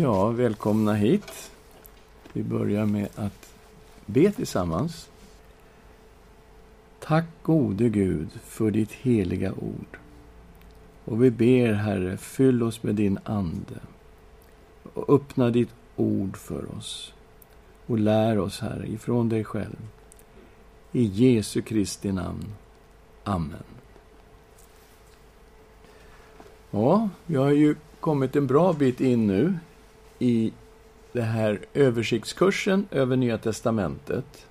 Ja, välkomna hit. Vi börjar med att be tillsammans. Tack gode Gud för ditt heliga ord. Och vi ber, Herre, fyll oss med din Ande och öppna ditt ord för oss. Och lär oss, Herre, ifrån dig själv. I Jesu Kristi namn. Amen. Ja, vi har ju kommit en bra bit in nu i den här översiktskursen över Nya Testamentet.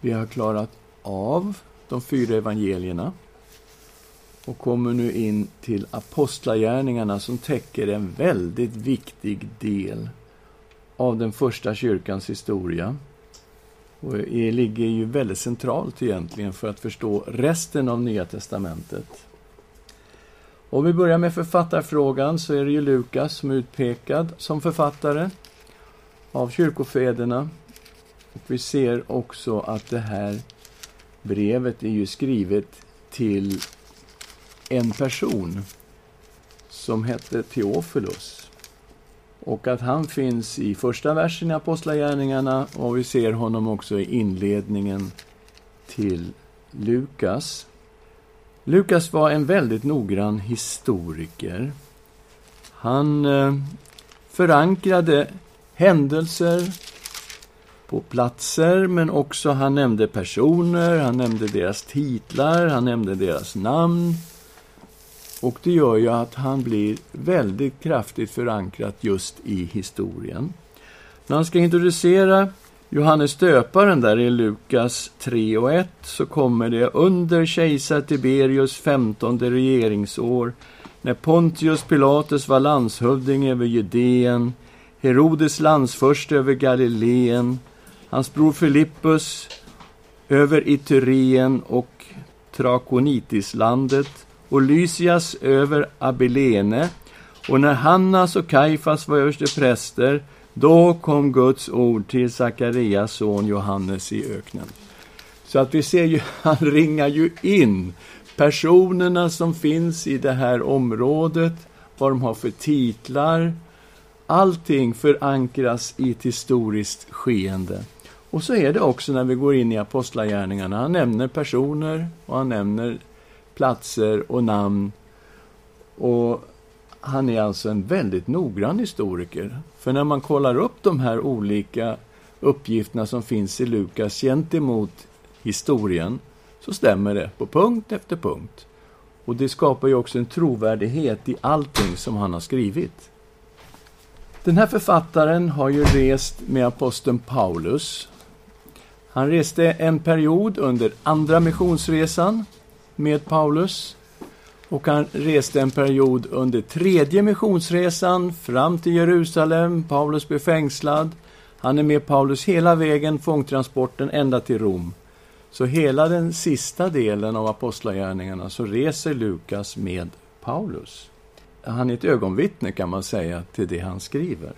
Vi har klarat av de fyra evangelierna och kommer nu in till apostlagärningarna som täcker en väldigt viktig del av den första kyrkans historia. Och det ligger ju väldigt centralt egentligen för att förstå resten av Nya Testamentet. Om vi börjar med författarfrågan så är det ju Lukas som är utpekad som författare av kyrkofäderna. Och vi ser också att det här brevet är ju skrivet till en person som hette Teofilus. Och att han finns i första versen i Apostlagärningarna och vi ser honom också i inledningen till Lukas. Lukas var en väldigt noggrann historiker. Han eh, förankrade händelser på platser, men också han nämnde personer, han nämnde deras titlar, han nämnde deras namn. Och det gör ju att han blir väldigt kraftigt förankrat just i historien. När han ska introducera Johannes döparen där i Lukas 3 och 1 så kommer det under kejsar Tiberius femtonde regeringsår när Pontius Pilatus var landshövding över Judeen, Herodes landsförste över Galileen, hans bror Filippus över Iturien och Trakonitislandet och Lysias över Abilene. Och när Hannas och Kaifas var överstepräster då kom Guds ord till Sakarias son Johannes i öknen. Så att vi ser ju, han ringar ju in personerna som finns i det här området, vad de har för titlar. Allting förankras i ett historiskt skeende. Och så är det också när vi går in i apostlagärningarna. Han nämner personer och han nämner platser och namn. Och han är alltså en väldigt noggrann historiker. För när man kollar upp de här olika uppgifterna som finns i Lukas gentemot historien, så stämmer det på punkt efter punkt. Och det skapar ju också en trovärdighet i allting som han har skrivit. Den här författaren har ju rest med aposteln Paulus. Han reste en period under andra missionsresan med Paulus och han reste en period under tredje missionsresan fram till Jerusalem. Paulus blev fängslad. Han är med Paulus hela vägen, fångtransporten, ända till Rom. Så hela den sista delen av Apostlagärningarna så reser Lukas med Paulus. Han är ett ögonvittne, kan man säga, till det han skriver.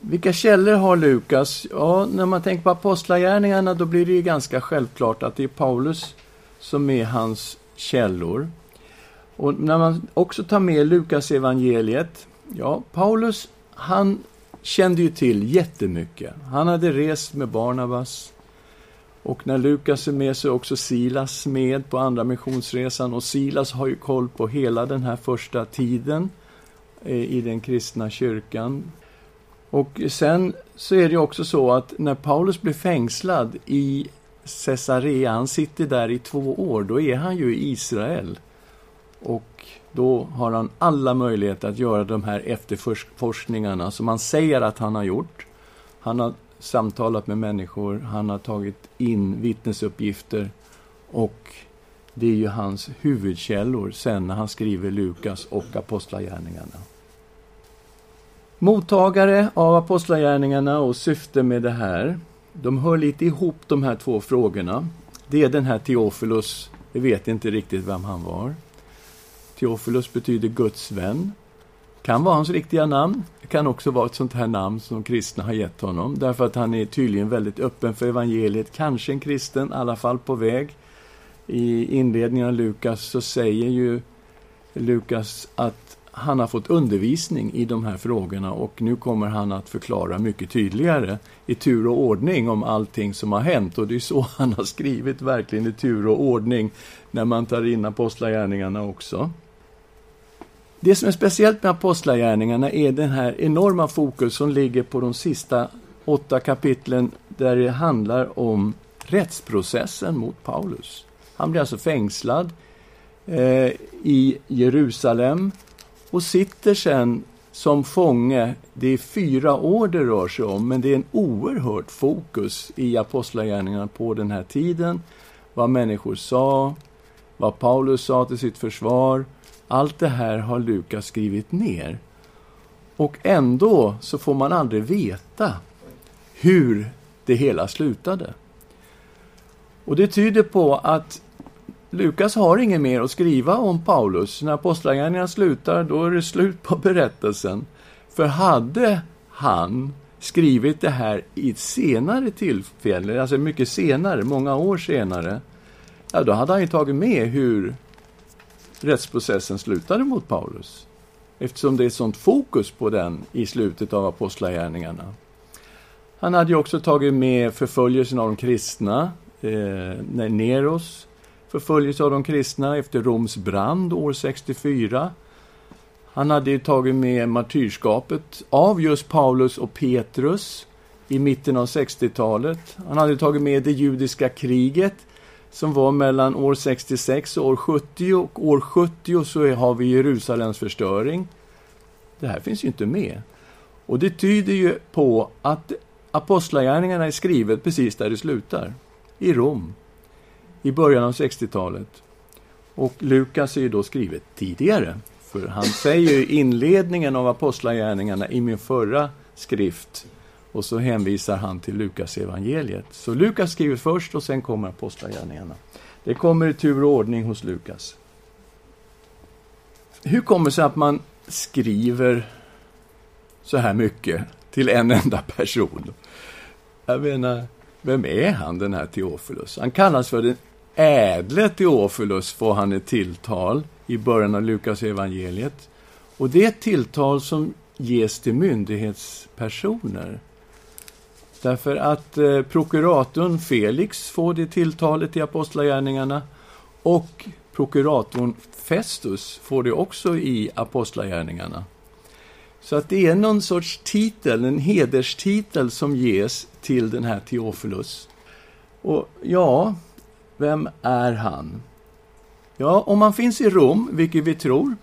Vilka källor har Lukas? Ja, när man tänker på Apostlagärningarna då blir det ju ganska självklart att det är Paulus som är hans källor. Och när man också tar med Lukas evangeliet, ja, Paulus, han kände ju till jättemycket. Han hade rest med Barnabas. Och när Lukas är med så är också Silas med på andra missionsresan. Och Silas har ju koll på hela den här första tiden eh, i den kristna kyrkan. Och sen så är det också så att när Paulus blir fängslad i Caesarea, han sitter där i två år, då är han ju i Israel. Och då har han alla möjligheter att göra de här efterforskningarna som han säger att han har gjort. Han har samtalat med människor, han har tagit in vittnesuppgifter och det är ju hans huvudkällor sen när han skriver Lukas och Apostlagärningarna. Mottagare av Apostlagärningarna och syfte med det här de hör lite ihop de här två frågorna. Det är den här Teofilus, vi vet inte riktigt vem han var. Teofilus betyder Guds vän. Kan vara hans riktiga namn. Det kan också vara ett sånt här namn som kristna har gett honom. Därför att han är tydligen väldigt öppen för evangeliet. Kanske en kristen, i alla fall på väg. I inledningen av Lukas så säger ju Lukas att han har fått undervisning i de här frågorna och nu kommer han att förklara mycket tydligare i tur och ordning om allting som har hänt. Och det är så han har skrivit, verkligen i tur och ordning, när man tar in apostlagärningarna också. Det som är speciellt med apostlagärningarna är den här enorma fokus som ligger på de sista åtta kapitlen där det handlar om rättsprocessen mot Paulus. Han blir alltså fängslad eh, i Jerusalem och sitter sen som fånge. Det är fyra år det rör sig om, men det är en oerhört fokus i Apostlagärningarna på den här tiden. Vad människor sa, vad Paulus sa till sitt försvar. Allt det här har Lukas skrivit ner. Och ändå så får man aldrig veta hur det hela slutade. Och det tyder på att Lukas har inget mer att skriva om Paulus. När Apostlagärningarna slutar, då är det slut på berättelsen. För hade han skrivit det här i ett senare tillfälle, alltså mycket senare, många år senare, ja, då hade han ju tagit med hur rättsprocessen slutade mot Paulus. Eftersom det är sånt fokus på den i slutet av Apostlagärningarna. Han hade ju också tagit med förföljelsen av de kristna, eh, Neros förföljelse av de kristna efter Roms brand år 64. Han hade ju tagit med martyrskapet av just Paulus och Petrus i mitten av 60-talet. Han hade tagit med det judiska kriget som var mellan år 66 och år 70 och år 70 så har vi Jerusalems förstöring. Det här finns ju inte med. Och det tyder ju på att Apostlagärningarna är skrivet precis där det slutar, i Rom i början av 60-talet. Och Lukas är ju då skrivet tidigare. För han säger ju inledningen av Apostlagärningarna i min förra skrift och så hänvisar han till Lukas evangeliet. Så Lukas skriver först och sen kommer Apostlagärningarna. Det kommer i tur och ordning hos Lukas. Hur kommer det sig att man skriver så här mycket till en enda person? Jag menar, vem är han, den här Teofilus? Han kallas för den ädle Teofilus får han ett tilltal i början av Lukas evangeliet. Och det är ett tilltal som ges till myndighetspersoner. Därför att eh, prokuratorn Felix får det tilltalet i Apostlagärningarna och prokuratorn Festus får det också i Apostlagärningarna. Så att det är någon sorts titel, en hederstitel som ges till den här Teofilus. Och ja, vem är han? Ja, om han finns i Rom, vilket vi tror,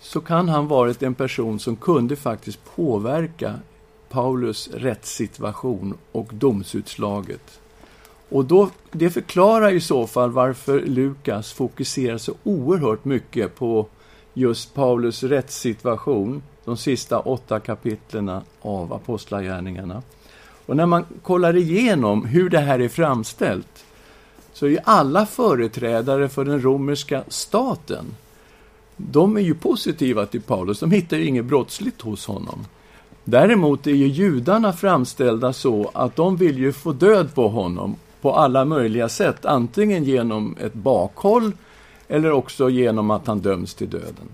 så kan han varit en person som kunde faktiskt påverka Paulus rättssituation och domsutslaget. Och då, det förklarar i så fall varför Lukas fokuserar så oerhört mycket på just Paulus rättssituation, de sista åtta kapitlen av Apostlagärningarna. Och när man kollar igenom hur det här är framställt, så är ju alla företrädare för den romerska staten, de är ju positiva till Paulus. De hittar ju inget brottsligt hos honom. Däremot är ju judarna framställda så att de vill ju få död på honom på alla möjliga sätt, antingen genom ett bakhåll eller också genom att han döms till döden.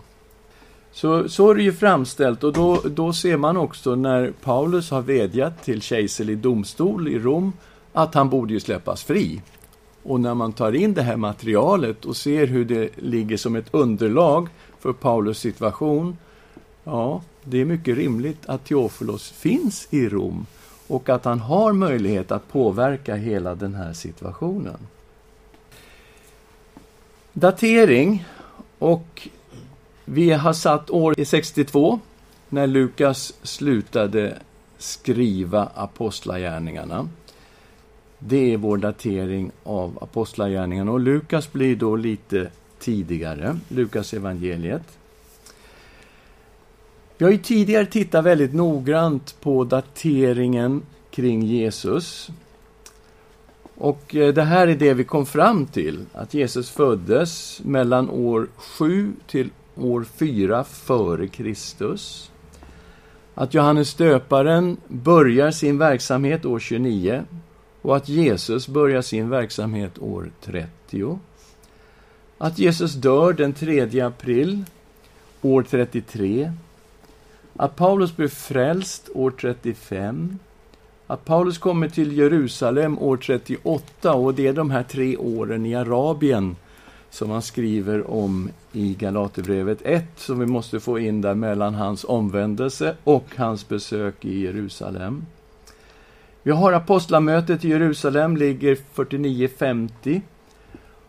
Så, så är det ju framställt och då, då ser man också när Paulus har vädjat till kejserlig domstol i Rom att han borde ju släppas fri. Och när man tar in det här materialet och ser hur det ligger som ett underlag för Paulus situation, ja, det är mycket rimligt att Teofilos finns i Rom och att han har möjlighet att påverka hela den här situationen. Datering och vi har satt år 62 när Lukas slutade skriva Apostlagärningarna. Det är vår datering av Apostlagärningarna och Lukas blir då lite tidigare, Lukas evangeliet. Vi har ju tidigare tittat väldigt noggrant på dateringen kring Jesus. Och eh, det här är det vi kom fram till, att Jesus föddes mellan år 7 till år 4 före Kristus. Att Johannes döparen börjar sin verksamhet år 29 och att Jesus börjar sin verksamhet år 30. Att Jesus dör den 3 april år 33. Att Paulus blir frälst år 35. Att Paulus kommer till Jerusalem år 38 och det är de här tre åren i Arabien som han skriver om i Galaterbrevet 1, som vi måste få in där mellan hans omvändelse och hans besök i Jerusalem. Vi har apostlamötet i Jerusalem, ligger 49-50.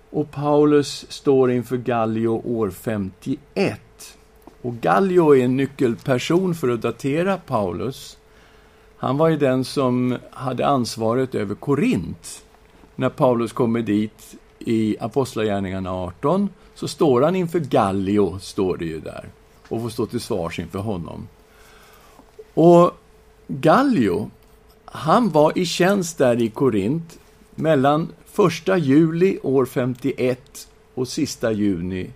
Och Paulus står inför Gallio år 51. Och Gallio är en nyckelperson för att datera Paulus. Han var ju den som hade ansvaret över Korint. När Paulus kommer dit i Apostlagärningarna 18 så står han inför Gallio, står det ju där, och får stå till svars inför honom. Och Gallio, han var i tjänst där i Korint mellan 1 juli år 51 och sista juni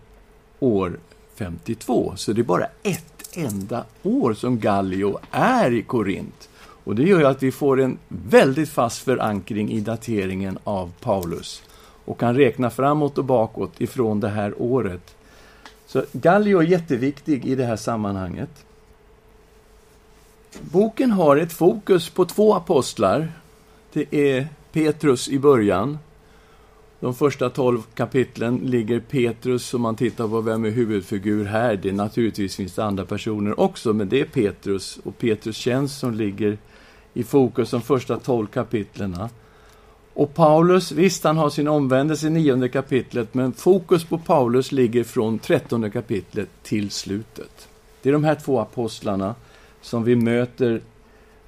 år 52. Så det är bara ett enda år som Gallio är i Korint. Och det gör ju att vi får en väldigt fast förankring i dateringen av Paulus och kan räkna framåt och bakåt ifrån det här året. Så Gallio är jätteviktig i det här sammanhanget. Boken har ett fokus på två apostlar. Det är Petrus i början. De första tolv kapitlen ligger Petrus, om man tittar på vem är huvudfigur här. Det naturligtvis finns det andra personer också, men det är Petrus och Petrus tjänst som ligger i fokus de första tolv kapitlen. Och Paulus, visst han har sin omvändelse i nionde kapitlet, men fokus på Paulus ligger från trettonde kapitlet till slutet. Det är de här två apostlarna som vi möter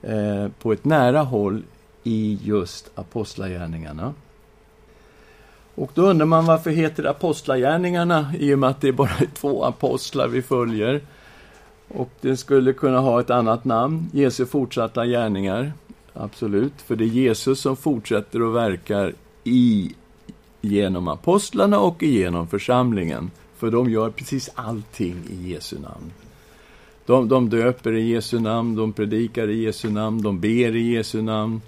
eh, på ett nära håll i just apostlagärningarna. Och då undrar man varför heter apostlagärningarna i och med att det är bara två apostlar vi följer. Och det skulle kunna ha ett annat namn, Jesu fortsatta gärningar. Absolut, för det är Jesus som fortsätter och verkar i, genom apostlarna och genom församlingen. För de gör precis allting i Jesu namn. De, de döper i Jesu namn, de predikar i Jesu namn, de ber i Jesu namn.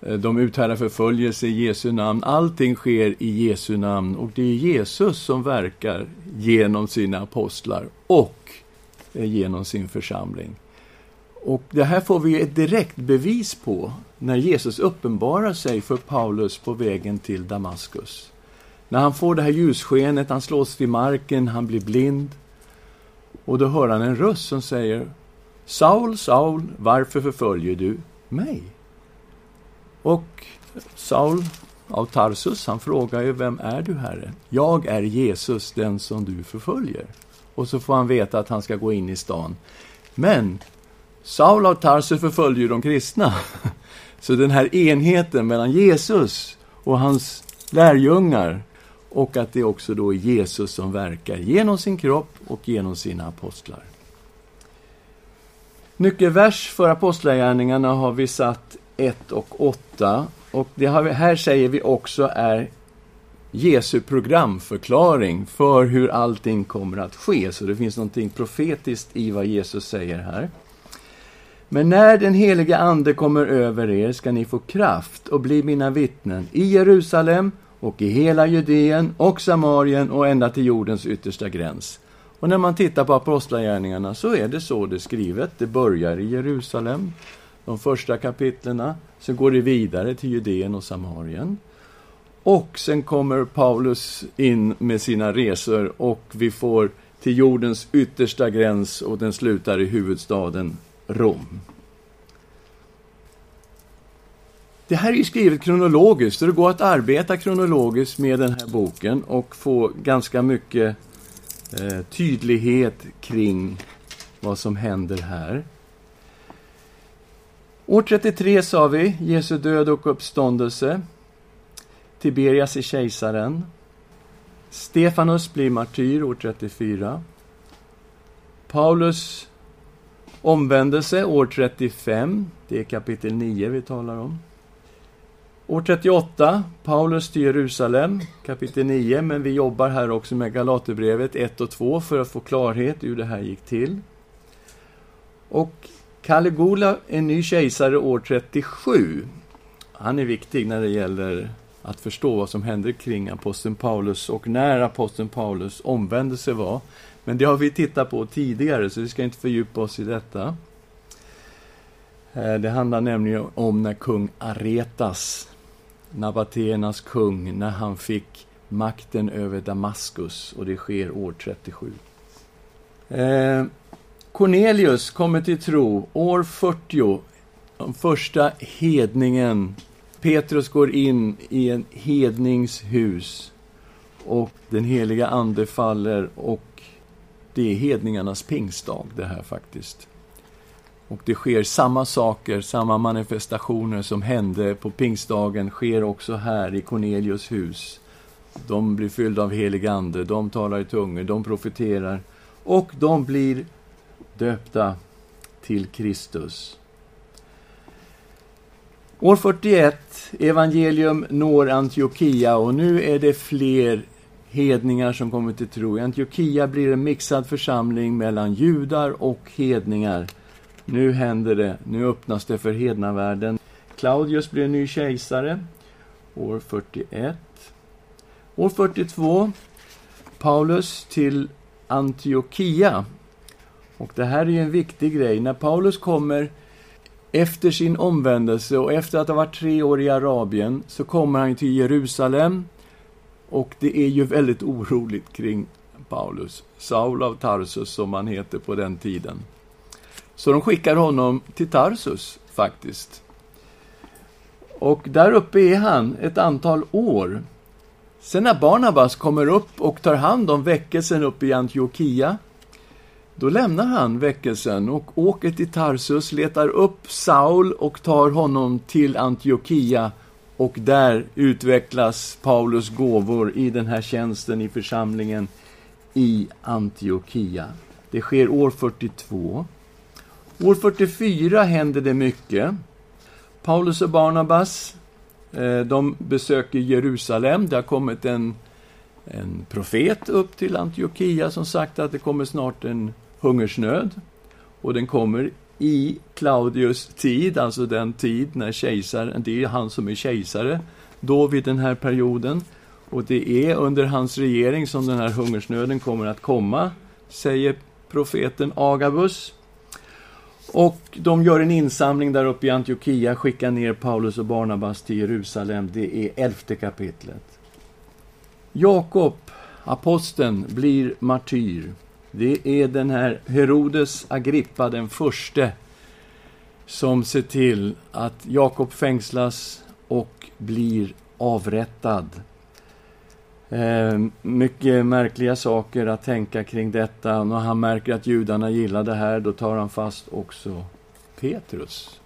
Eh, de uthärdar förföljelse i Jesu namn. Allting sker i Jesu namn och det är Jesus som verkar genom sina apostlar och eh, genom sin församling. Och det här får vi ett direkt bevis på när Jesus uppenbarar sig för Paulus på vägen till Damaskus. När han får det här ljusskenet, han slås till marken, han blir blind. Och då hör han en röst som säger Saul, Saul, varför förföljer du mig? Och Saul av Tarsus, han frågar ju, vem är du, Herre? Jag är Jesus, den som du förföljer. Och så får han veta att han ska gå in i stan. Men Saul av Tarsus förföljde ju de kristna. Så den här enheten mellan Jesus och hans lärjungar och att det också då är Jesus som verkar genom sin kropp och genom sina apostlar. Nyckelvers för apostlagärningarna har vi satt 1 och 8. Och det här säger vi också är Jesu programförklaring för hur allting kommer att ske. Så det finns någonting profetiskt i vad Jesus säger här. Men när den helige Ande kommer över er ska ni få kraft och bli mina vittnen i Jerusalem och i hela Judeen och Samarien och ända till jordens yttersta gräns. Och när man tittar på Apostlagärningarna så är det så det är skrivet. Det börjar i Jerusalem, de första kapitlerna. Sen går det vidare till Judeen och Samarien. Och sen kommer Paulus in med sina resor och vi får till jordens yttersta gräns och den slutar i huvudstaden Rom. Det här är ju skrivet kronologiskt, så det går att arbeta kronologiskt med den här boken och få ganska mycket eh, tydlighet kring vad som händer här. År 33 sa vi, Jesu död och uppståndelse. Tiberias är kejsaren. Stefanus blir martyr år 34. Paulus Omvändelse år 35, det är kapitel 9 vi talar om. År 38, Paulus till Jerusalem, kapitel 9, men vi jobbar här också med Galaterbrevet 1 och 2 för att få klarhet i hur det här gick till. Och Caligula är ny kejsare år 37. Han är viktig när det gäller att förstå vad som hände kring aposteln Paulus och när aposteln Paulus omvändelse var. Men det har vi tittat på tidigare, så vi ska inte fördjupa oss i detta. Eh, det handlar nämligen om när kung Aretas, Nabatenas kung, när han fick makten över Damaskus och det sker år 37. Eh, Cornelius kommer till tro år 40, den första hedningen. Petrus går in i en hedningshus och den heliga Ande faller och det är hedningarnas pingstdag det här faktiskt. Och det sker samma saker, samma manifestationer som hände på pingstdagen sker också här i Cornelius hus. De blir fyllda av helig ande, de talar i tungor, de profeterar och de blir döpta till Kristus. År 41, evangelium når Antiochia och nu är det fler hedningar som kommer till tro. I Antiochia blir en mixad församling mellan judar och hedningar. Nu händer det, nu öppnas det för hednavärlden. Claudius blir ny kejsare, år 41. År 42, Paulus till Antiochia. Och det här är ju en viktig grej. När Paulus kommer efter sin omvändelse och efter att ha varit tre år i Arabien så kommer han till Jerusalem och det är ju väldigt oroligt kring Paulus. Saul av Tarsus, som han heter på den tiden. Så de skickar honom till Tarsus, faktiskt. Och där uppe är han ett antal år. Sen när Barnabas kommer upp och tar hand om väckelsen uppe i Antiochia, då lämnar han väckelsen och åker till Tarsus, letar upp Saul och tar honom till Antiochia och där utvecklas Paulus gåvor i den här tjänsten i församlingen i Antiochia. Det sker år 42. År 44 händer det mycket. Paulus och Barnabas, eh, de besöker Jerusalem. Det har kommit en, en profet upp till Antiochia som sagt att det kommer snart en hungersnöd. Och den kommer i Claudius tid, alltså den tid när kejsaren, det är han som är kejsare, då vid den här perioden. Och det är under hans regering som den här hungersnöden kommer att komma, säger profeten Agabus. Och de gör en insamling där uppe i Antiochia, skickar ner Paulus och Barnabas till Jerusalem. Det är elfte kapitlet. Jakob, aposteln, blir martyr. Det är den här Herodes Agrippa den förste som ser till att Jakob fängslas och blir avrättad. Eh, mycket märkliga saker att tänka kring detta. När han märker att judarna gillar det här, då tar han fast också Petrus.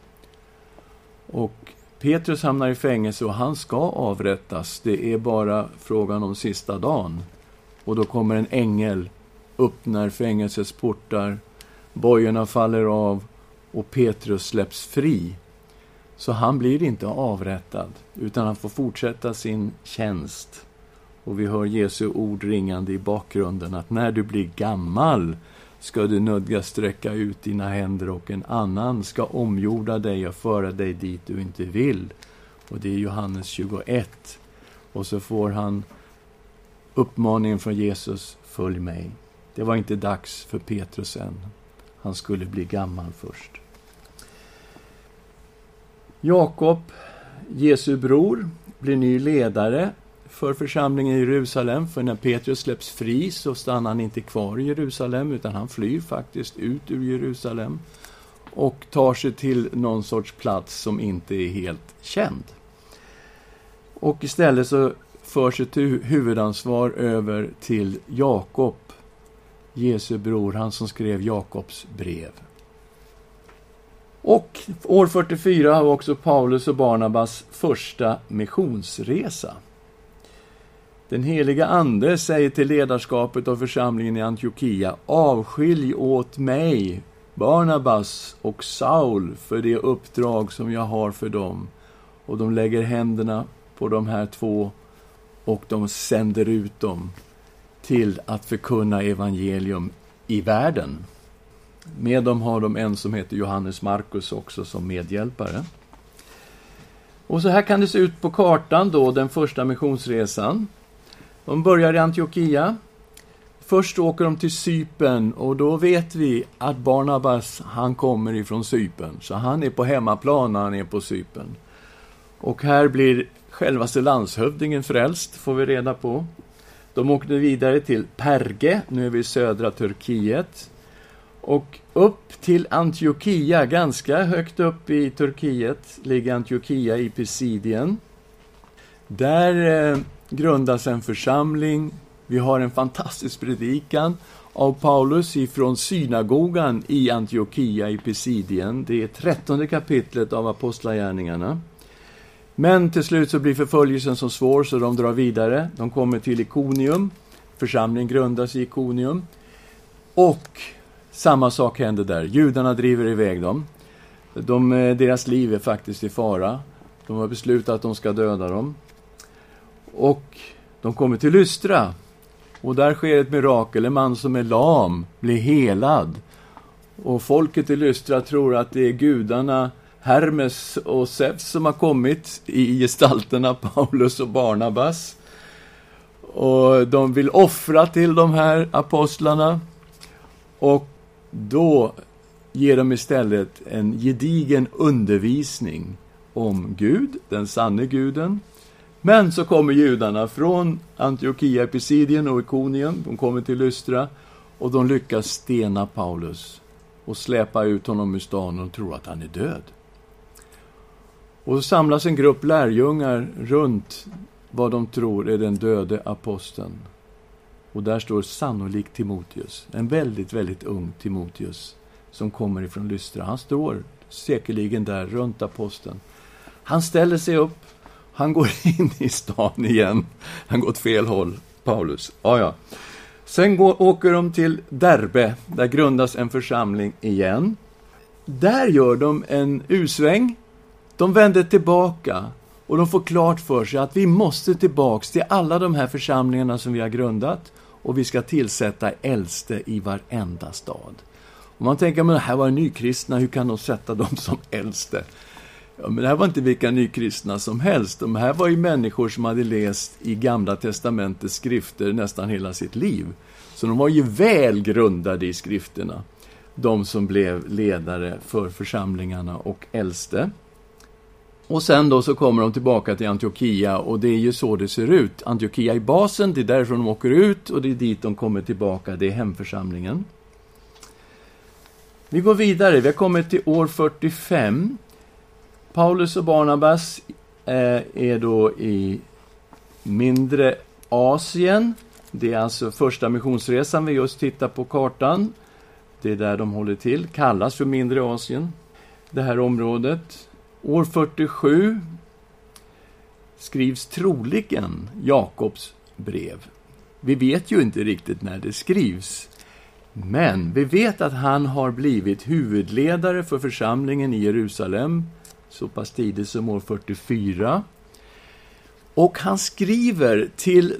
Och Petrus hamnar i fängelse och han ska avrättas. Det är bara frågan om sista dagen. Och då kommer en ängel öppnar fängelsets portar, bojorna faller av och Petrus släpps fri. Så han blir inte avrättad, utan han får fortsätta sin tjänst. Och vi hör Jesu ord ringande i bakgrunden att när du blir gammal ska du nödgas sträcka ut dina händer och en annan ska omjorda dig och föra dig dit du inte vill. Och det är Johannes 21. Och så får han uppmaningen från Jesus, följ mig. Det var inte dags för Petrus än. Han skulle bli gammal först. Jakob, Jesu bror, blir ny ledare för församlingen i Jerusalem. För när Petrus släpps fri så stannar han inte kvar i Jerusalem, utan han flyr faktiskt ut ur Jerusalem och tar sig till någon sorts plats som inte är helt känd. Och istället så förs ett huvudansvar över till Jakob Jesu bror, han som skrev Jakobs brev. Och år 44 har också Paulus och Barnabas första missionsresa. Den heliga Ande säger till ledarskapet av församlingen i Antiochia, avskilj åt mig Barnabas och Saul för det uppdrag som jag har för dem. Och de lägger händerna på de här två och de sänder ut dem till att förkunna evangelium i världen. Med dem har de en som heter Johannes Markus också som medhjälpare. Och så här kan det se ut på kartan då, den första missionsresan. De börjar i Antiochia. Först åker de till Sypen och då vet vi att Barnabas, han kommer ifrån Sypen. Så han är på hemmaplan när han är på Sypen. Och här blir självaste landshövdingen frälst, får vi reda på. De åkte vidare till Perge, nu är vi i södra Turkiet. Och upp till Antiochia, ganska högt upp i Turkiet, ligger Antiochia i Pisidien. Där eh, grundas en församling. Vi har en fantastisk predikan av Paulus ifrån synagogan i Antiochia i Pisidien. Det är trettonde kapitlet av Apostlagärningarna. Men till slut så blir förföljelsen så svår så de drar vidare. De kommer till Ikonium. Församlingen grundas i Ikonium. Och samma sak händer där. Judarna driver iväg dem. De, eh, deras liv är faktiskt i fara. De har beslutat att de ska döda dem. Och de kommer till Lystra. Och där sker ett mirakel. En man som är lam blir helad. Och folket i Lystra tror att det är gudarna Hermes och Zeus som har kommit i gestalterna Paulus och Barnabas. Och de vill offra till de här apostlarna. Och då ger de istället en gedigen undervisning om Gud, den sanne guden. Men så kommer judarna från Antiochia, Pisidien och Ikonien. De kommer till Lystra och de lyckas stena Paulus och släpa ut honom ur stan och tror att han är död. Och så samlas en grupp lärjungar runt vad de tror är den döde aposteln. Och där står sannolikt Timoteus, en väldigt, väldigt ung Timoteus, som kommer ifrån Lystra. Han står säkerligen där runt aposteln. Han ställer sig upp, han går in i stan igen. Han går åt fel håll, Paulus. Ja, ja. Sen går, åker de till Derbe, där grundas en församling igen. Där gör de en U-sväng de vänder tillbaka och de får klart för sig att vi måste tillbaks till alla de här församlingarna som vi har grundat och vi ska tillsätta äldste i varenda stad. Och man tänker, men det här var nykristna, hur kan de sätta dem som äldste? Ja, men det här var inte vilka nykristna som helst. De här var ju människor som hade läst i Gamla Testamentets skrifter nästan hela sitt liv. Så de var ju väl grundade i skrifterna, de som blev ledare för församlingarna och äldste. Och sen då så kommer de tillbaka till Antiochia och det är ju så det ser ut. Antiochia är basen, det är därifrån de åker ut och det är dit de kommer tillbaka, det är hemförsamlingen. Vi går vidare, vi har kommit till år 45. Paulus och Barnabas eh, är då i mindre Asien. Det är alltså första missionsresan vi just tittar på kartan. Det är där de håller till, kallas för mindre Asien, det här området. År 47 skrivs troligen Jakobs brev. Vi vet ju inte riktigt när det skrivs. Men vi vet att han har blivit huvudledare för församlingen i Jerusalem så pass tidigt som år 44. Och han skriver till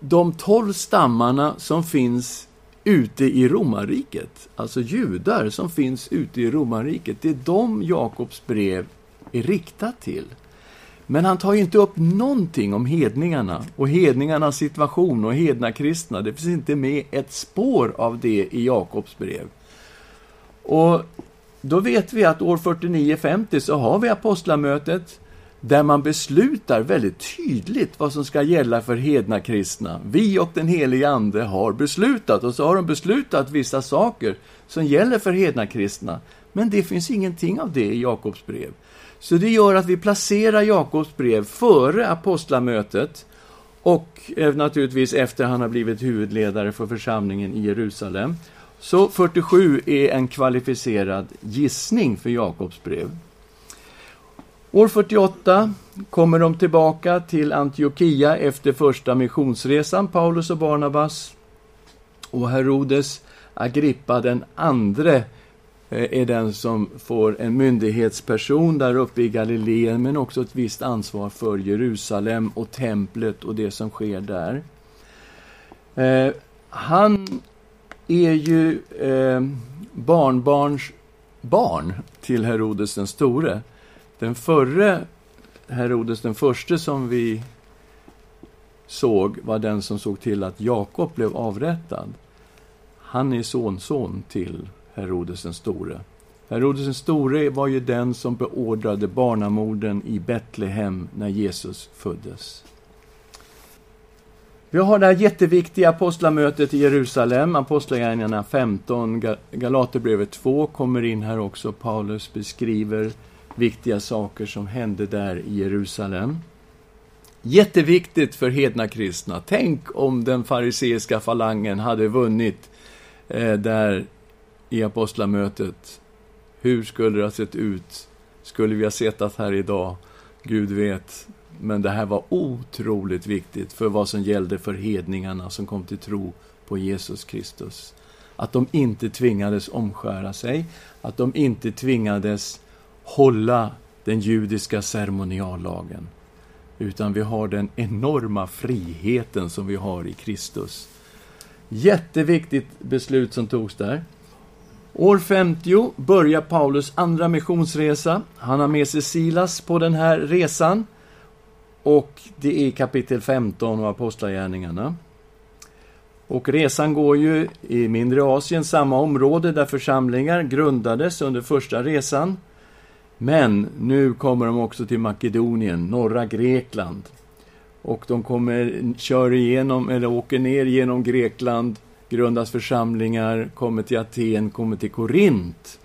de tolv stammarna som finns ute i romarriket, alltså judar som finns ute i romarriket. Det är de Jakobs brev är riktat till. Men han tar ju inte upp någonting om hedningarna och hedningarnas situation och hedna kristna. Det finns inte med ett spår av det i Jakobs brev. Och då vet vi att år 49-50 så har vi apostlamötet där man beslutar väldigt tydligt vad som ska gälla för hedna kristna. Vi och den helige Ande har beslutat, och så har de beslutat vissa saker som gäller för hedna kristna. Men det finns ingenting av det i Jakobs brev. Så det gör att vi placerar Jakobs brev före apostlamötet och eh, naturligtvis efter han har blivit huvudledare för församlingen i Jerusalem. Så 47 är en kvalificerad gissning för Jakobs brev. År 48 kommer de tillbaka till Antiochia efter första missionsresan, Paulus och Barnabas. Och Herodes Agrippa den andre eh, är den som får en myndighetsperson där uppe i Galileen, men också ett visst ansvar för Jerusalem och templet och det som sker där. Eh, han är ju eh, barnbarns barn till Herodes den store. Den förre Herodes den förste som vi såg var den som såg till att Jakob blev avrättad. han är sonson till Herodes den store. Herodes den store var ju den som beordrade barnamorden i Betlehem när Jesus föddes. Vi har det här jätteviktiga apostlamötet i Jerusalem, Apostlagärningarna 15, Galaterbrevet 2 kommer in här också. Paulus beskriver viktiga saker som hände där i Jerusalem. Jätteviktigt för hedna kristna. Tänk om den fariseiska falangen hade vunnit eh, där i apostlamötet. Hur skulle det ha sett ut? Skulle vi ha sett att här idag? Gud vet. Men det här var otroligt viktigt för vad som gällde för hedningarna som kom till tro på Jesus Kristus. Att de inte tvingades omskära sig, att de inte tvingades hålla den judiska ceremoniallagen. Utan vi har den enorma friheten som vi har i Kristus. Jätteviktigt beslut som togs där. År 50 börjar Paulus andra missionsresa. Han har med sig Silas på den här resan. Och det är kapitel 15 av Apostlagärningarna. Och resan går ju i mindre Asien, samma område där församlingar grundades under första resan. Men nu kommer de också till Makedonien, norra Grekland. Och de kommer, kör igenom, eller åker ner genom Grekland, grundas församlingar, kommer till Aten, kommer till Korint.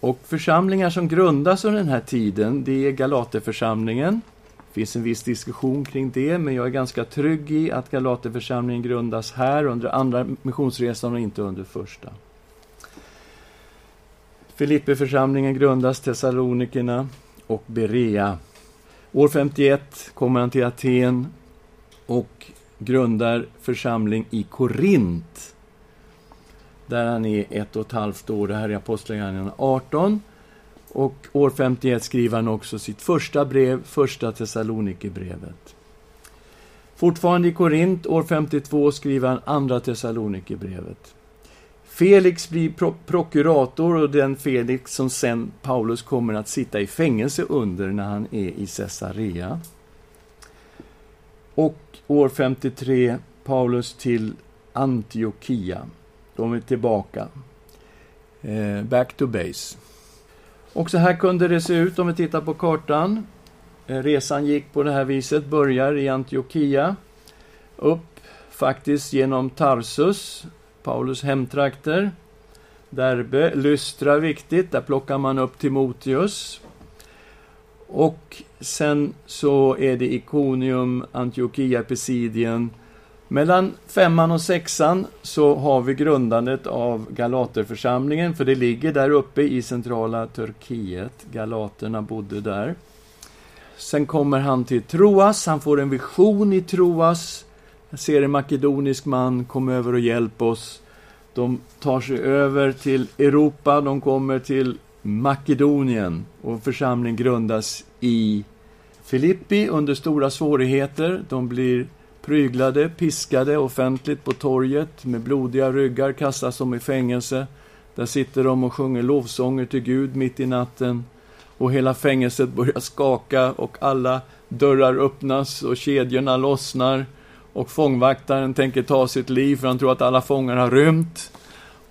Och församlingar som grundas under den här tiden, det är Galaterförsamlingen. Det finns en viss diskussion kring det, men jag är ganska trygg i att Galaterförsamlingen grundas här under andra missionsresan och inte under första. Filippeförsamlingen grundas, Thessalonikerna och Berea. År 51 kommer han till Aten och grundar församling i Korint. Där han är ett och ett halvt år. Det här är Apostlagärningarna 18. Och år 51 skriver han också sitt första brev, Första Thessalonikerbrevet. Fortfarande i Korint, år 52, skriver han Andra Thessalonikerbrevet. Felix blir pro prokurator och den Felix som sen Paulus kommer att sitta i fängelse under när han är i Caesarea. Och år 53 Paulus till Antiochia. De är tillbaka. Eh, back to base. Och så här kunde det se ut om vi tittar på kartan. Eh, resan gick på det här viset, börjar i Antiochia. Upp faktiskt genom Tarsus, Paulus hemtrakter. Derbe, Lystra viktigt, där plockar man upp Timoteus. Och sen så är det Iconium, Antiochia, Pisidien. Mellan femman och sexan så har vi grundandet av Galaterförsamlingen, för det ligger där uppe i centrala Turkiet. Galaterna bodde där. Sen kommer han till Troas, han får en vision i Troas. Jag ser en makedonisk man, kom över och hjälp oss. De tar sig över till Europa, de kommer till Makedonien och församlingen grundas i Filippi under stora svårigheter. De blir pryglade, piskade offentligt på torget med blodiga ryggar, kastas de i fängelse. Där sitter de och sjunger lovsånger till Gud mitt i natten. Och hela fängelset börjar skaka och alla dörrar öppnas och kedjorna lossnar. Och fångvaktaren tänker ta sitt liv för han tror att alla fångar har rymt.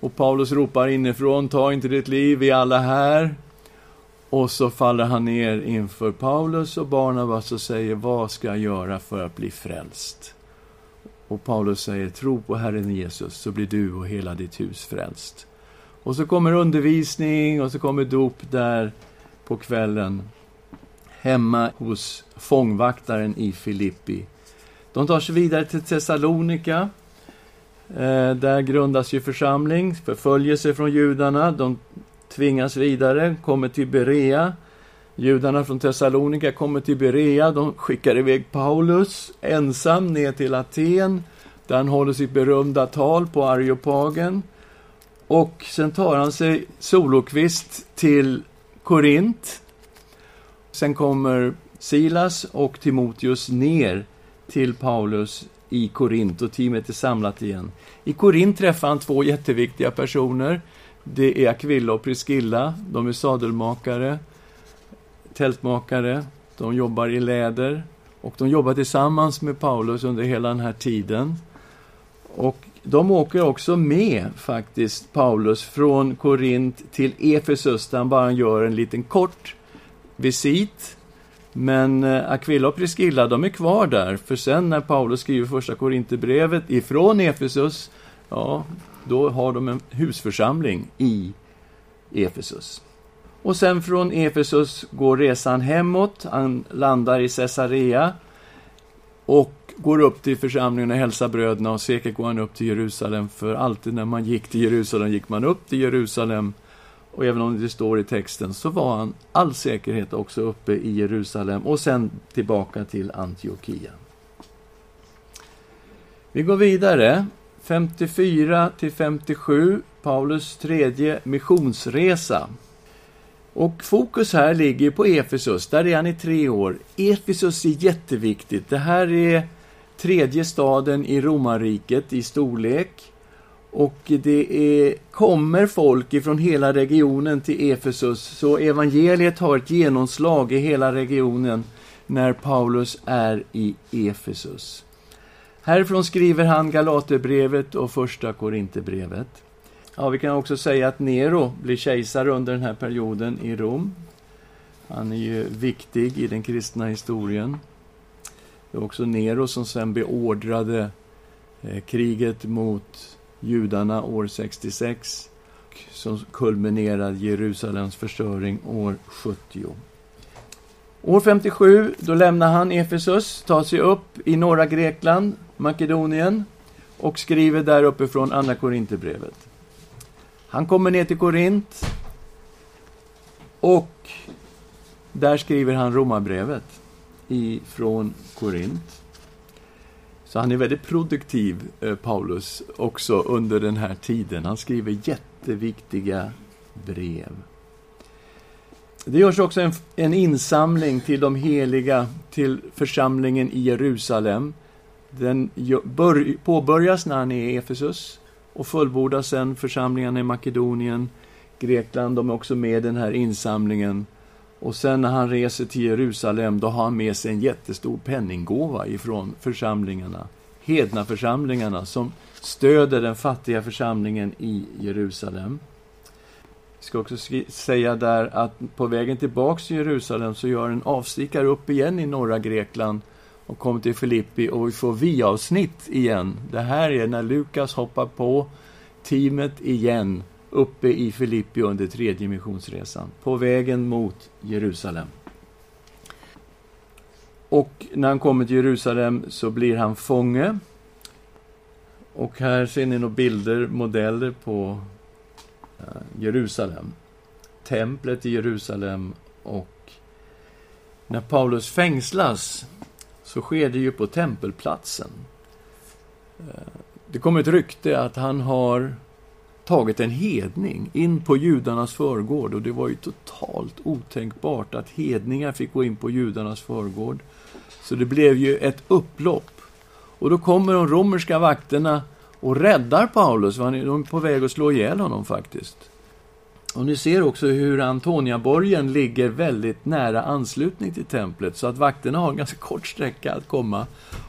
Och Paulus ropar inifrån, ta inte ditt liv, vi är alla här. Och så faller han ner inför Paulus och Barnabas och säger, vad ska jag göra för att bli frälst? Och Paulus säger, tro på Herren Jesus, så blir du och hela ditt hus frälst. Och så kommer undervisning och så kommer dop där på kvällen hemma hos fångvaktaren i Filippi. De tar sig vidare till Thessalonika. Eh, där grundas ju församling, förföljelse från judarna. De tvingas vidare, kommer till Berea. Judarna från Thessalonika kommer till Berea. De skickar iväg Paulus ensam ner till Aten, där han håller sitt berömda tal på Areopagen. Och sen tar han sig solokvist till Korint. Sen kommer Silas och Timoteus ner till Paulus i Korint och teamet är samlat igen. I Korint träffar han två jätteviktiga personer. Det är Aquilla och Priscilla. De är sadelmakare, tältmakare. De jobbar i läder och de jobbar tillsammans med Paulus under hela den här tiden. Och de åker också med, faktiskt, Paulus, från Korint till Efesus, där han bara gör en liten kort visit. Men eh, Aquila och Priscilla, de är kvar där, för sen när Paulus skriver första Korinthierbrevet ifrån Efesus, ja, då har de en husförsamling i Efesus. Och sen från Efesus går resan hemåt, han landar i Caesarea och går upp till församlingen och hälsar bröderna och säkert går han upp till Jerusalem, för alltid när man gick till Jerusalem gick man upp till Jerusalem. Och även om det står i texten så var han all säkerhet också uppe i Jerusalem och sen tillbaka till Antiochia. Vi går vidare. 54 till 57, Paulus tredje missionsresa. Och fokus här ligger på Efesus, där är han i tre år. Efesus är jätteviktigt. Det här är tredje staden i romarriket i storlek. Och det är, kommer folk ifrån hela regionen till Efesus, så evangeliet har ett genomslag i hela regionen när Paulus är i Efesus. Härifrån skriver han Galaterbrevet och Första Korinthierbrevet. Ja, vi kan också säga att Nero blir kejsare under den här perioden i Rom. Han är ju viktig i den kristna historien. Det var också Nero som sen beordrade eh, kriget mot judarna år 66 som kulminerade Jerusalems förstöring år 70. År 57, då lämnar han Efesus, tar sig upp i norra Grekland, Makedonien och skriver där uppifrån Andra Korinthierbrevet. Han kommer ner till Korint och där skriver han Romarbrevet ifrån Korint. Så han är väldigt produktiv, eh, Paulus, också under den här tiden. Han skriver jätteviktiga brev. Det görs också en, en insamling till de heliga, till församlingen i Jerusalem. Den bör, påbörjas när han är i Efesus och fullbordas sen församlingarna i Makedonien, Grekland, de är också med i den här insamlingen. Och sen när han reser till Jerusalem, då har han med sig en jättestor penninggåva ifrån församlingarna, hedna församlingarna som stöder den fattiga församlingen i Jerusalem. Jag ska också säga där att på vägen tillbaks till Jerusalem så gör en avstickare upp igen i norra Grekland och kommer till Filippi och vi får vi-avsnitt igen. Det här är när Lukas hoppar på teamet igen uppe i Filippi under tredje missionsresan, på vägen mot Jerusalem. Och när han kommer till Jerusalem så blir han fånge. Och här ser ni några bilder, modeller på Eh, Jerusalem. Templet i Jerusalem och när Paulus fängslas så sker det ju på tempelplatsen. Eh, det kommer ett rykte att han har tagit en hedning in på judarnas förgård och det var ju totalt otänkbart att hedningar fick gå in på judarnas förgård. Så det blev ju ett upplopp. Och då kommer de romerska vakterna och räddar Paulus, de är på väg att slå ihjäl honom faktiskt. Och ni ser också hur Antoniaborgen ligger väldigt nära anslutning till templet, så att vakterna har en ganska kort sträcka att komma.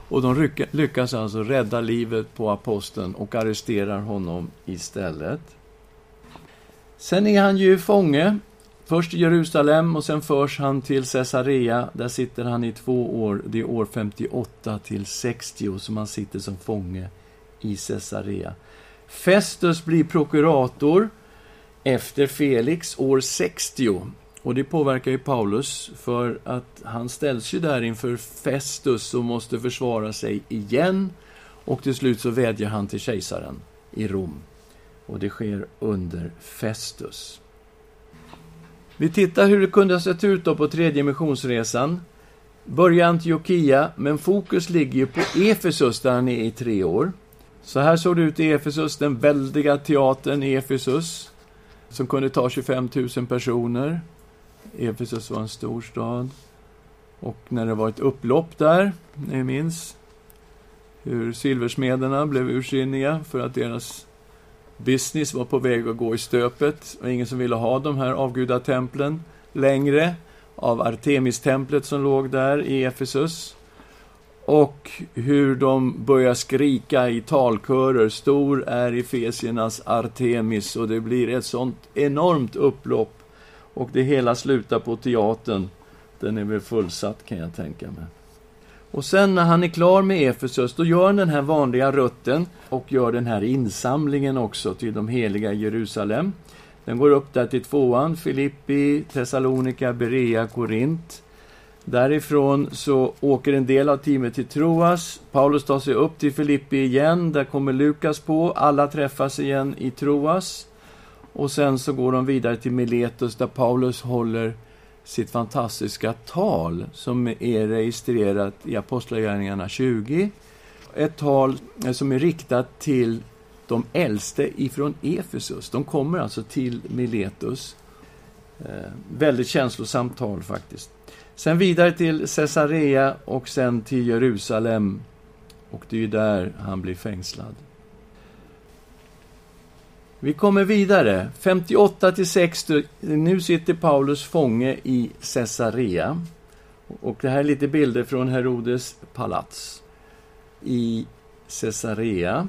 Och de lyckas alltså rädda livet på aposteln och arresterar honom istället. Sen är han ju fånge, först i Jerusalem och sen förs han till Caesarea. Där sitter han i två år, det är år 58 till 60 som han sitter som fånge i Caesarea. Festus blir prokurator efter Felix år 60. Och det påverkar ju Paulus, för att han ställs ju där inför Festus och måste försvara sig igen. Och till slut så vädjar han till kejsaren i Rom. Och det sker under Festus. Vi tittar hur det kunde ha sett ut då på tredje missionsresan. Börja Antiochia, men fokus ligger ju på Efesus där han är i tre år. Så här såg det ut i Efesus, den väldiga teatern i Efesus som kunde ta 25 000 personer. Efesus var en stor stad. Och när det var ett upplopp där, ni minns hur silversmederna blev ursinniga för att deras business var på väg att gå i stöpet och ingen som ville ha de här avgudatemplen längre av Artemistemplet som låg där i Efesus och hur de börjar skrika i talkörer. Stor är Efesiernas Artemis och det blir ett sånt enormt upplopp. Och det hela slutar på teatern. Den är väl fullsatt kan jag tänka mig. Och sen när han är klar med Efesus, då gör han den här vanliga rutten och gör den här insamlingen också till de heliga i Jerusalem. Den går upp där till tvåan, Filippi, Thessalonika, Berea, Korint. Därifrån så åker en del av teamet till Troas. Paulus tar sig upp till Filippi igen. Där kommer Lukas på. Alla träffas igen i Troas. Och sen så går de vidare till Miletus där Paulus håller sitt fantastiska tal som är registrerat i Apostlagärningarna 20. Ett tal eh, som är riktat till de äldste ifrån Efesus. De kommer alltså till Miletus. Eh, väldigt känslosamt tal faktiskt. Sen vidare till Caesarea och sen till Jerusalem. Och det är ju där han blir fängslad. Vi kommer vidare. 58 till 60. Nu sitter Paulus fånge i Caesarea. Och det här är lite bilder från Herodes palats i Caesarea.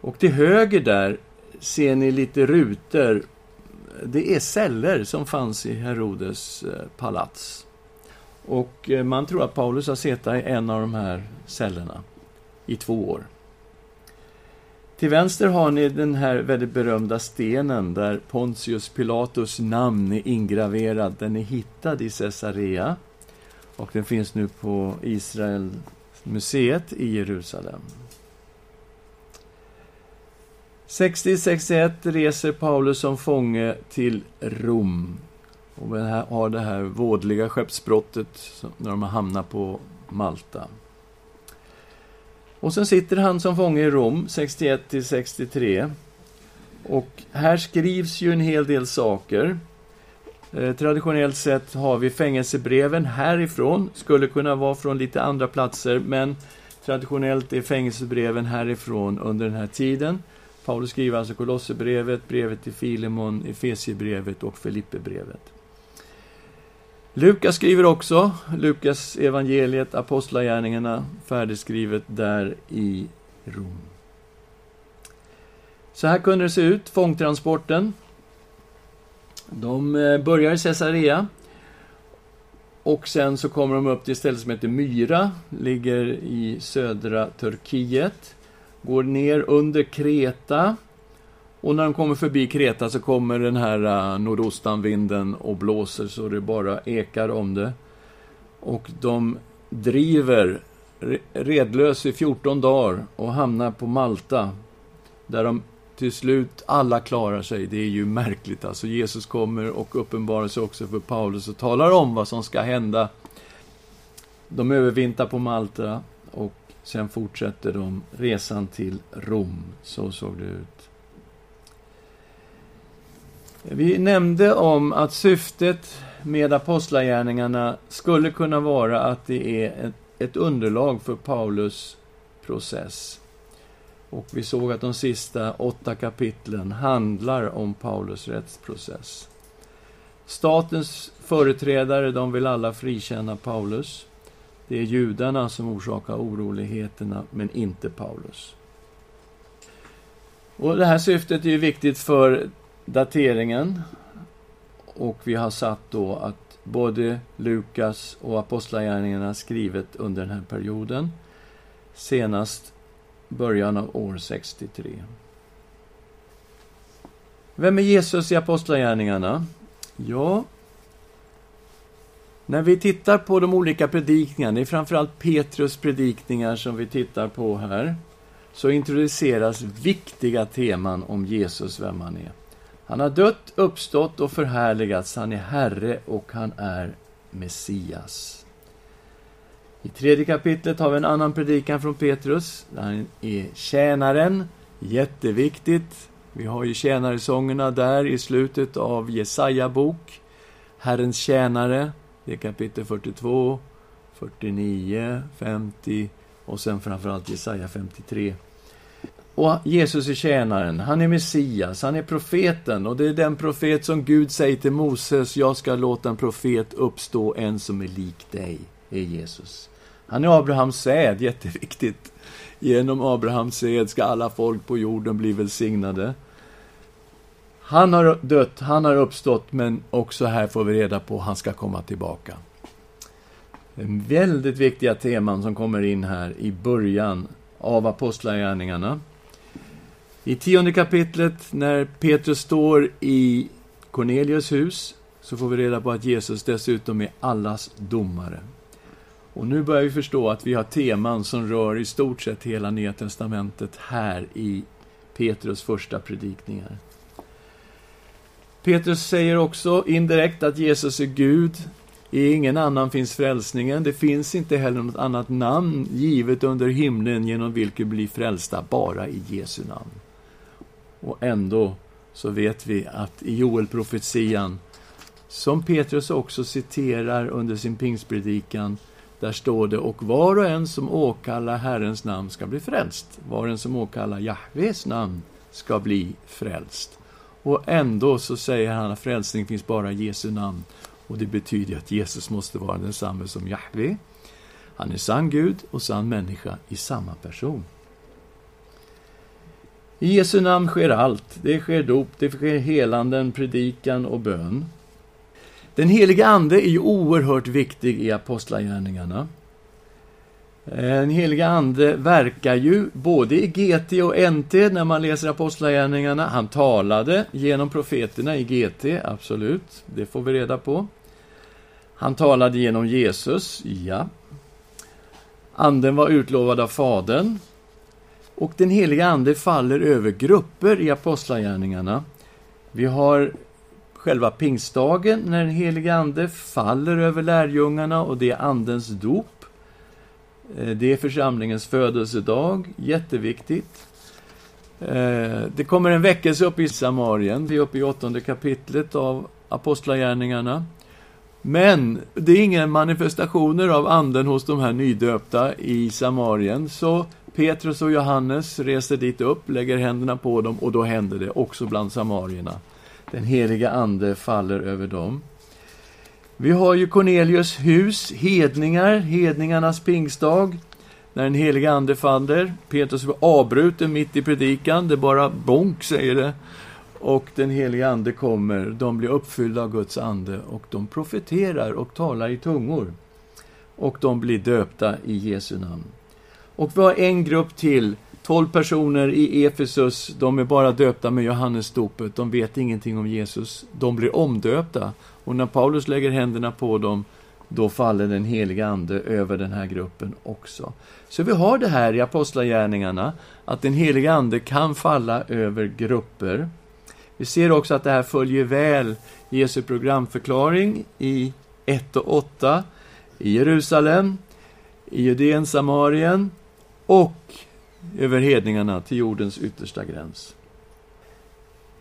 Och till höger där ser ni lite rutor det är celler som fanns i Herodes eh, palats. Och eh, man tror att Paulus har suttit i en av de här cellerna i två år. Till vänster har ni den här väldigt berömda stenen där Pontius Pilatus namn är ingraverad. Den är hittad i Caesarea och den finns nu på Israel museet i Jerusalem. 60-61 reser Paulus som fånge till Rom. Och har det här vådliga skeppsbrottet när de har hamnat på Malta. Och sen sitter han som fånge i Rom, 61 63. Och här skrivs ju en hel del saker. Eh, traditionellt sett har vi fängelsebreven härifrån, skulle kunna vara från lite andra platser, men traditionellt är fängelsebreven härifrån under den här tiden. Paulus skriver alltså Kolosserbrevet, brevet till Filemon, Efesiebrevet och Filipperbrevet. Lukas skriver också, Lukas evangeliet, Apostlagärningarna, färdigskrivet där i Rom. Så här kunde det se ut, fångtransporten. De eh, börjar i Caesarea. Och sen så kommer de upp till ett ställe som heter Myra, ligger i södra Turkiet går ner under Kreta. Och när de kommer förbi Kreta så kommer den här äh, nordostanvinden och blåser så det bara ekar om det. Och de driver redlös i 14 dagar och hamnar på Malta. Där de till slut alla klarar sig. Det är ju märkligt alltså. Jesus kommer och uppenbarar sig också för Paulus och talar om vad som ska hända. De övervintrar på Malta och Sen fortsätter de resan till Rom. Så såg det ut. Vi nämnde om att syftet med apostlagärningarna skulle kunna vara att det är ett, ett underlag för Paulus process. Och vi såg att de sista åtta kapitlen handlar om Paulus rättsprocess. Statens företrädare, de vill alla frikänna Paulus. Det är judarna som orsakar oroligheterna, men inte Paulus. Och Det här syftet är ju viktigt för dateringen. Och vi har satt då att både Lukas och Apostlagärningarna skrivet under den här perioden. Senast början av år 63. Vem är Jesus i Apostlagärningarna? Ja, när vi tittar på de olika predikningarna, det är framförallt Petrus predikningar som vi tittar på här, så introduceras viktiga teman om Jesus, vem han är. Han har dött, uppstått och förhärligats. Han är Herre och han är Messias. I tredje kapitlet har vi en annan predikan från Petrus. Han är tjänaren. Jätteviktigt. Vi har ju tjänaresångerna där i slutet av Jesaja bok. Herrens tjänare. Det är kapitel 42, 49, 50 och sen framförallt Jesaja 53. Och Jesus är tjänaren, han är Messias, han är profeten och det är den profet som Gud säger till Moses, jag ska låta en profet uppstå, en som är lik dig, är Jesus. Han är Abrahams säd, jätteviktigt. Genom Abrahams säd ska alla folk på jorden bli välsignade. Han har dött, han har uppstått, men också här får vi reda på att han ska komma tillbaka. En väldigt viktiga teman som kommer in här i början av Apostlagärningarna. I tionde kapitlet, när Petrus står i Cornelius hus, så får vi reda på att Jesus dessutom är allas domare. Och nu börjar vi förstå att vi har teman som rör i stort sett hela Nya Testamentet här i Petrus första predikningar. Petrus säger också indirekt att Jesus är Gud. I ingen annan finns frälsningen. Det finns inte heller något annat namn givet under himlen genom vilket blir frälsta, bara i Jesu namn. Och ändå så vet vi att i Joel-profetian, som Petrus också citerar under sin pingstpredikan, där står det, och var och en som åkallar Herrens namn ska bli frälst. Var och en som åkallar Jahves namn ska bli frälst. Och ändå så säger han att frälsning finns bara i Jesu namn. Och det betyder att Jesus måste vara densamme som Jahve. Han är sann Gud och sann människa i samma person. I Jesu namn sker allt. Det sker dop, det sker helanden, predikan och bön. Den heliga Ande är ju oerhört viktig i Apostlagärningarna. Den heliga Ande verkar ju både i GT och NT när man läser Apostlagärningarna. Han talade genom profeterna i GT, absolut. Det får vi reda på. Han talade genom Jesus, ja. Anden var utlovad av Fadern. Och den heliga Ande faller över grupper i Apostlagärningarna. Vi har själva pingstdagen, när den heliga Ande faller över lärjungarna och det är Andens dop. Eh, det är församlingens födelsedag, jätteviktigt. Eh, det kommer en väckelse upp i Samarien, vi är uppe i åttonde kapitlet av Apostlagärningarna. Men det är inga manifestationer av anden hos de här nydöpta i Samarien, så Petrus och Johannes reser dit upp, lägger händerna på dem och då händer det också bland samarierna. Den heliga Ande faller över dem. Vi har ju Cornelius hus, hedningar, hedningarnas pingstdag, när den helige Ande faller. Petrus blir avbruten mitt i predikan, det bara bonk, säger det. Och den helige Ande kommer, de blir uppfyllda av Guds Ande och de profeterar och talar i tungor. Och de blir döpta i Jesu namn. Och vi har en grupp till, tolv personer i Efesus, de är bara döpta med Johannesdopet, de vet ingenting om Jesus, de blir omdöpta. Och när Paulus lägger händerna på dem, då faller den heliga Ande över den här gruppen också. Så vi har det här i Apostlagärningarna, att den heliga Ande kan falla över grupper. Vi ser också att det här följer väl Jesu programförklaring i 1 och 8 i Jerusalem, i Judeen, Samarien och över hedningarna till jordens yttersta gräns.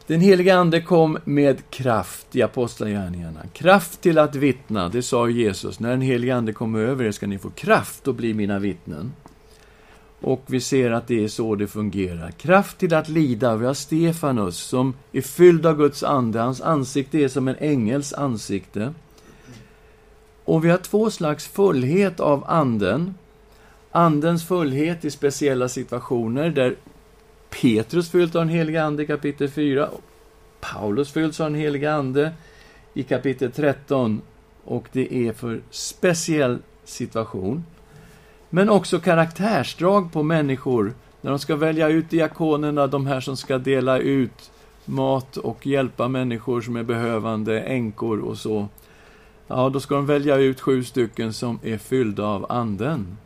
Den heliga Ande kom med kraft i Apostlagärningarna. Kraft till att vittna, det sa Jesus. När den heliga Ande kommer över er ska ni få kraft att bli mina vittnen. Och vi ser att det är så det fungerar. Kraft till att lida. Vi har Stefanus som är fylld av Guds ande. Hans ansikte är som en ängels ansikte. Och vi har två slags fullhet av anden. Andens fullhet i speciella situationer där Petrus fylls av den helige Ande i kapitel 4. Paulus fylls av den helige Ande i kapitel 13. Och det är för speciell situation. Men också karaktärsdrag på människor. När de ska välja ut diakonerna, de här som ska dela ut mat och hjälpa människor som är behövande, änkor och så. Ja, då ska de välja ut sju stycken som är fyllda av Anden.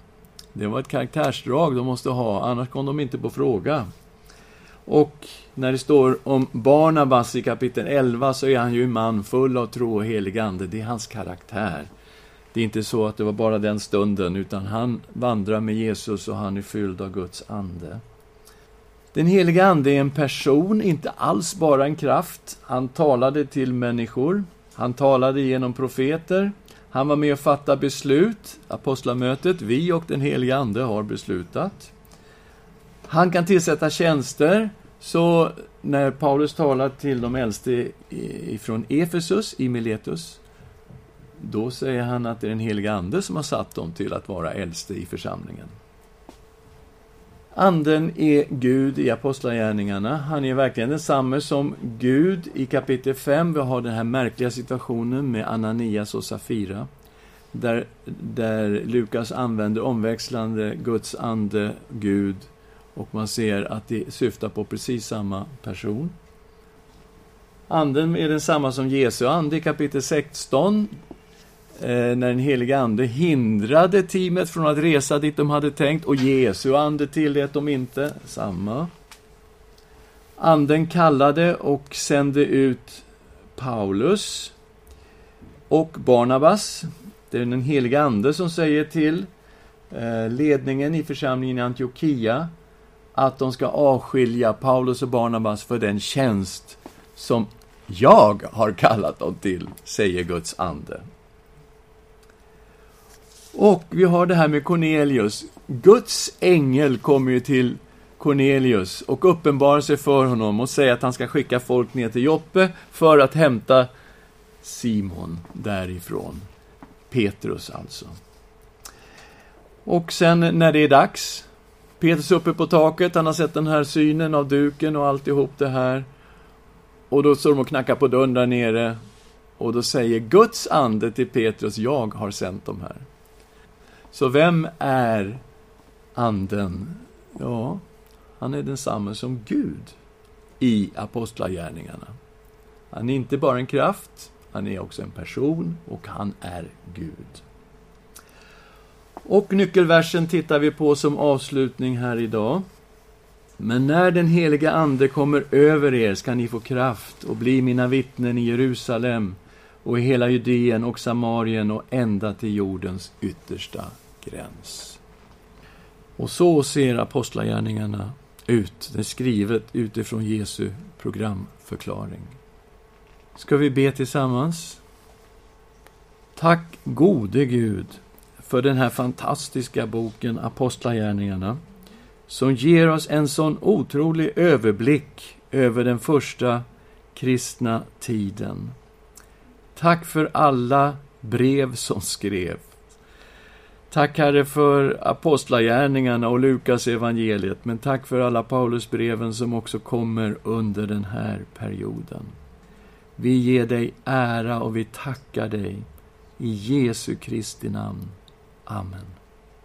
Det var ett karaktärsdrag de måste ha, annars kom de inte på fråga. Och när det står om Barnabas i kapitel 11 så är han ju en man full av tro och helig ande. Det är hans karaktär. Det är inte så att det var bara den stunden, utan han vandrar med Jesus och han är fylld av Guds ande. Den heliga Ande är en person, inte alls bara en kraft. Han talade till människor. Han talade genom profeter. Han var med och fattade beslut, apostlamötet. Vi och den helige Ande har beslutat. Han kan tillsätta tjänster. Så när Paulus talar till de äldste ifrån Efesus, i Miletus, då säger han att det är den heliga Ande som har satt dem till att vara äldste i församlingen. Anden är Gud i Apostlagärningarna. Han är verkligen densamme som Gud i kapitel 5. Vi har den här märkliga situationen med Ananias och Safira. Där, där Lukas använder omväxlande Guds ande, Gud, och man ser att det syftar på precis samma person. Anden är densamma som Jesu ande i kapitel 16 Eh, när den heliga Ande hindrade teamet från att resa dit de hade tänkt och Jesu ande tillät dem inte. Samma. Anden kallade och sände ut Paulus och Barnabas. Det är den heliga Ande som säger till eh, ledningen i församlingen i Antiochia att de ska avskilja Paulus och Barnabas för den tjänst som jag har kallat dem till, säger Guds ande. Och vi har det här med Cornelius. Guds ängel kommer ju till Cornelius och uppenbarar sig för honom och säger att han ska skicka folk ner till Joppe för att hämta Simon därifrån. Petrus alltså. Och sen när det är dags, Petrus uppe på taket, han har sett den här synen av duken och alltihop det här. Och då står de och knackar på dörren där nere. Och då säger Guds ande till Petrus, jag har sänt dem här. Så vem är anden? Ja, han är densamme som Gud i Apostlagärningarna. Han är inte bara en kraft, han är också en person och han är Gud. Och nyckelversen tittar vi på som avslutning här idag. Men när den heliga Ande kommer över er ska ni få kraft och bli mina vittnen i Jerusalem och i hela Judeen och Samarien och ända till jordens yttersta gräns. Och så ser apostlagärningarna ut. Det är skrivet utifrån Jesu programförklaring. Ska vi be tillsammans? Tack gode Gud för den här fantastiska boken Apostlagärningarna som ger oss en sån otrolig överblick över den första kristna tiden. Tack för alla brev som skrevs. Tack Herre för apostlagärningarna och Lukas evangeliet, men tack för alla Paulusbreven som också kommer under den här perioden. Vi ger dig ära och vi tackar dig. I Jesu Kristi namn. Amen.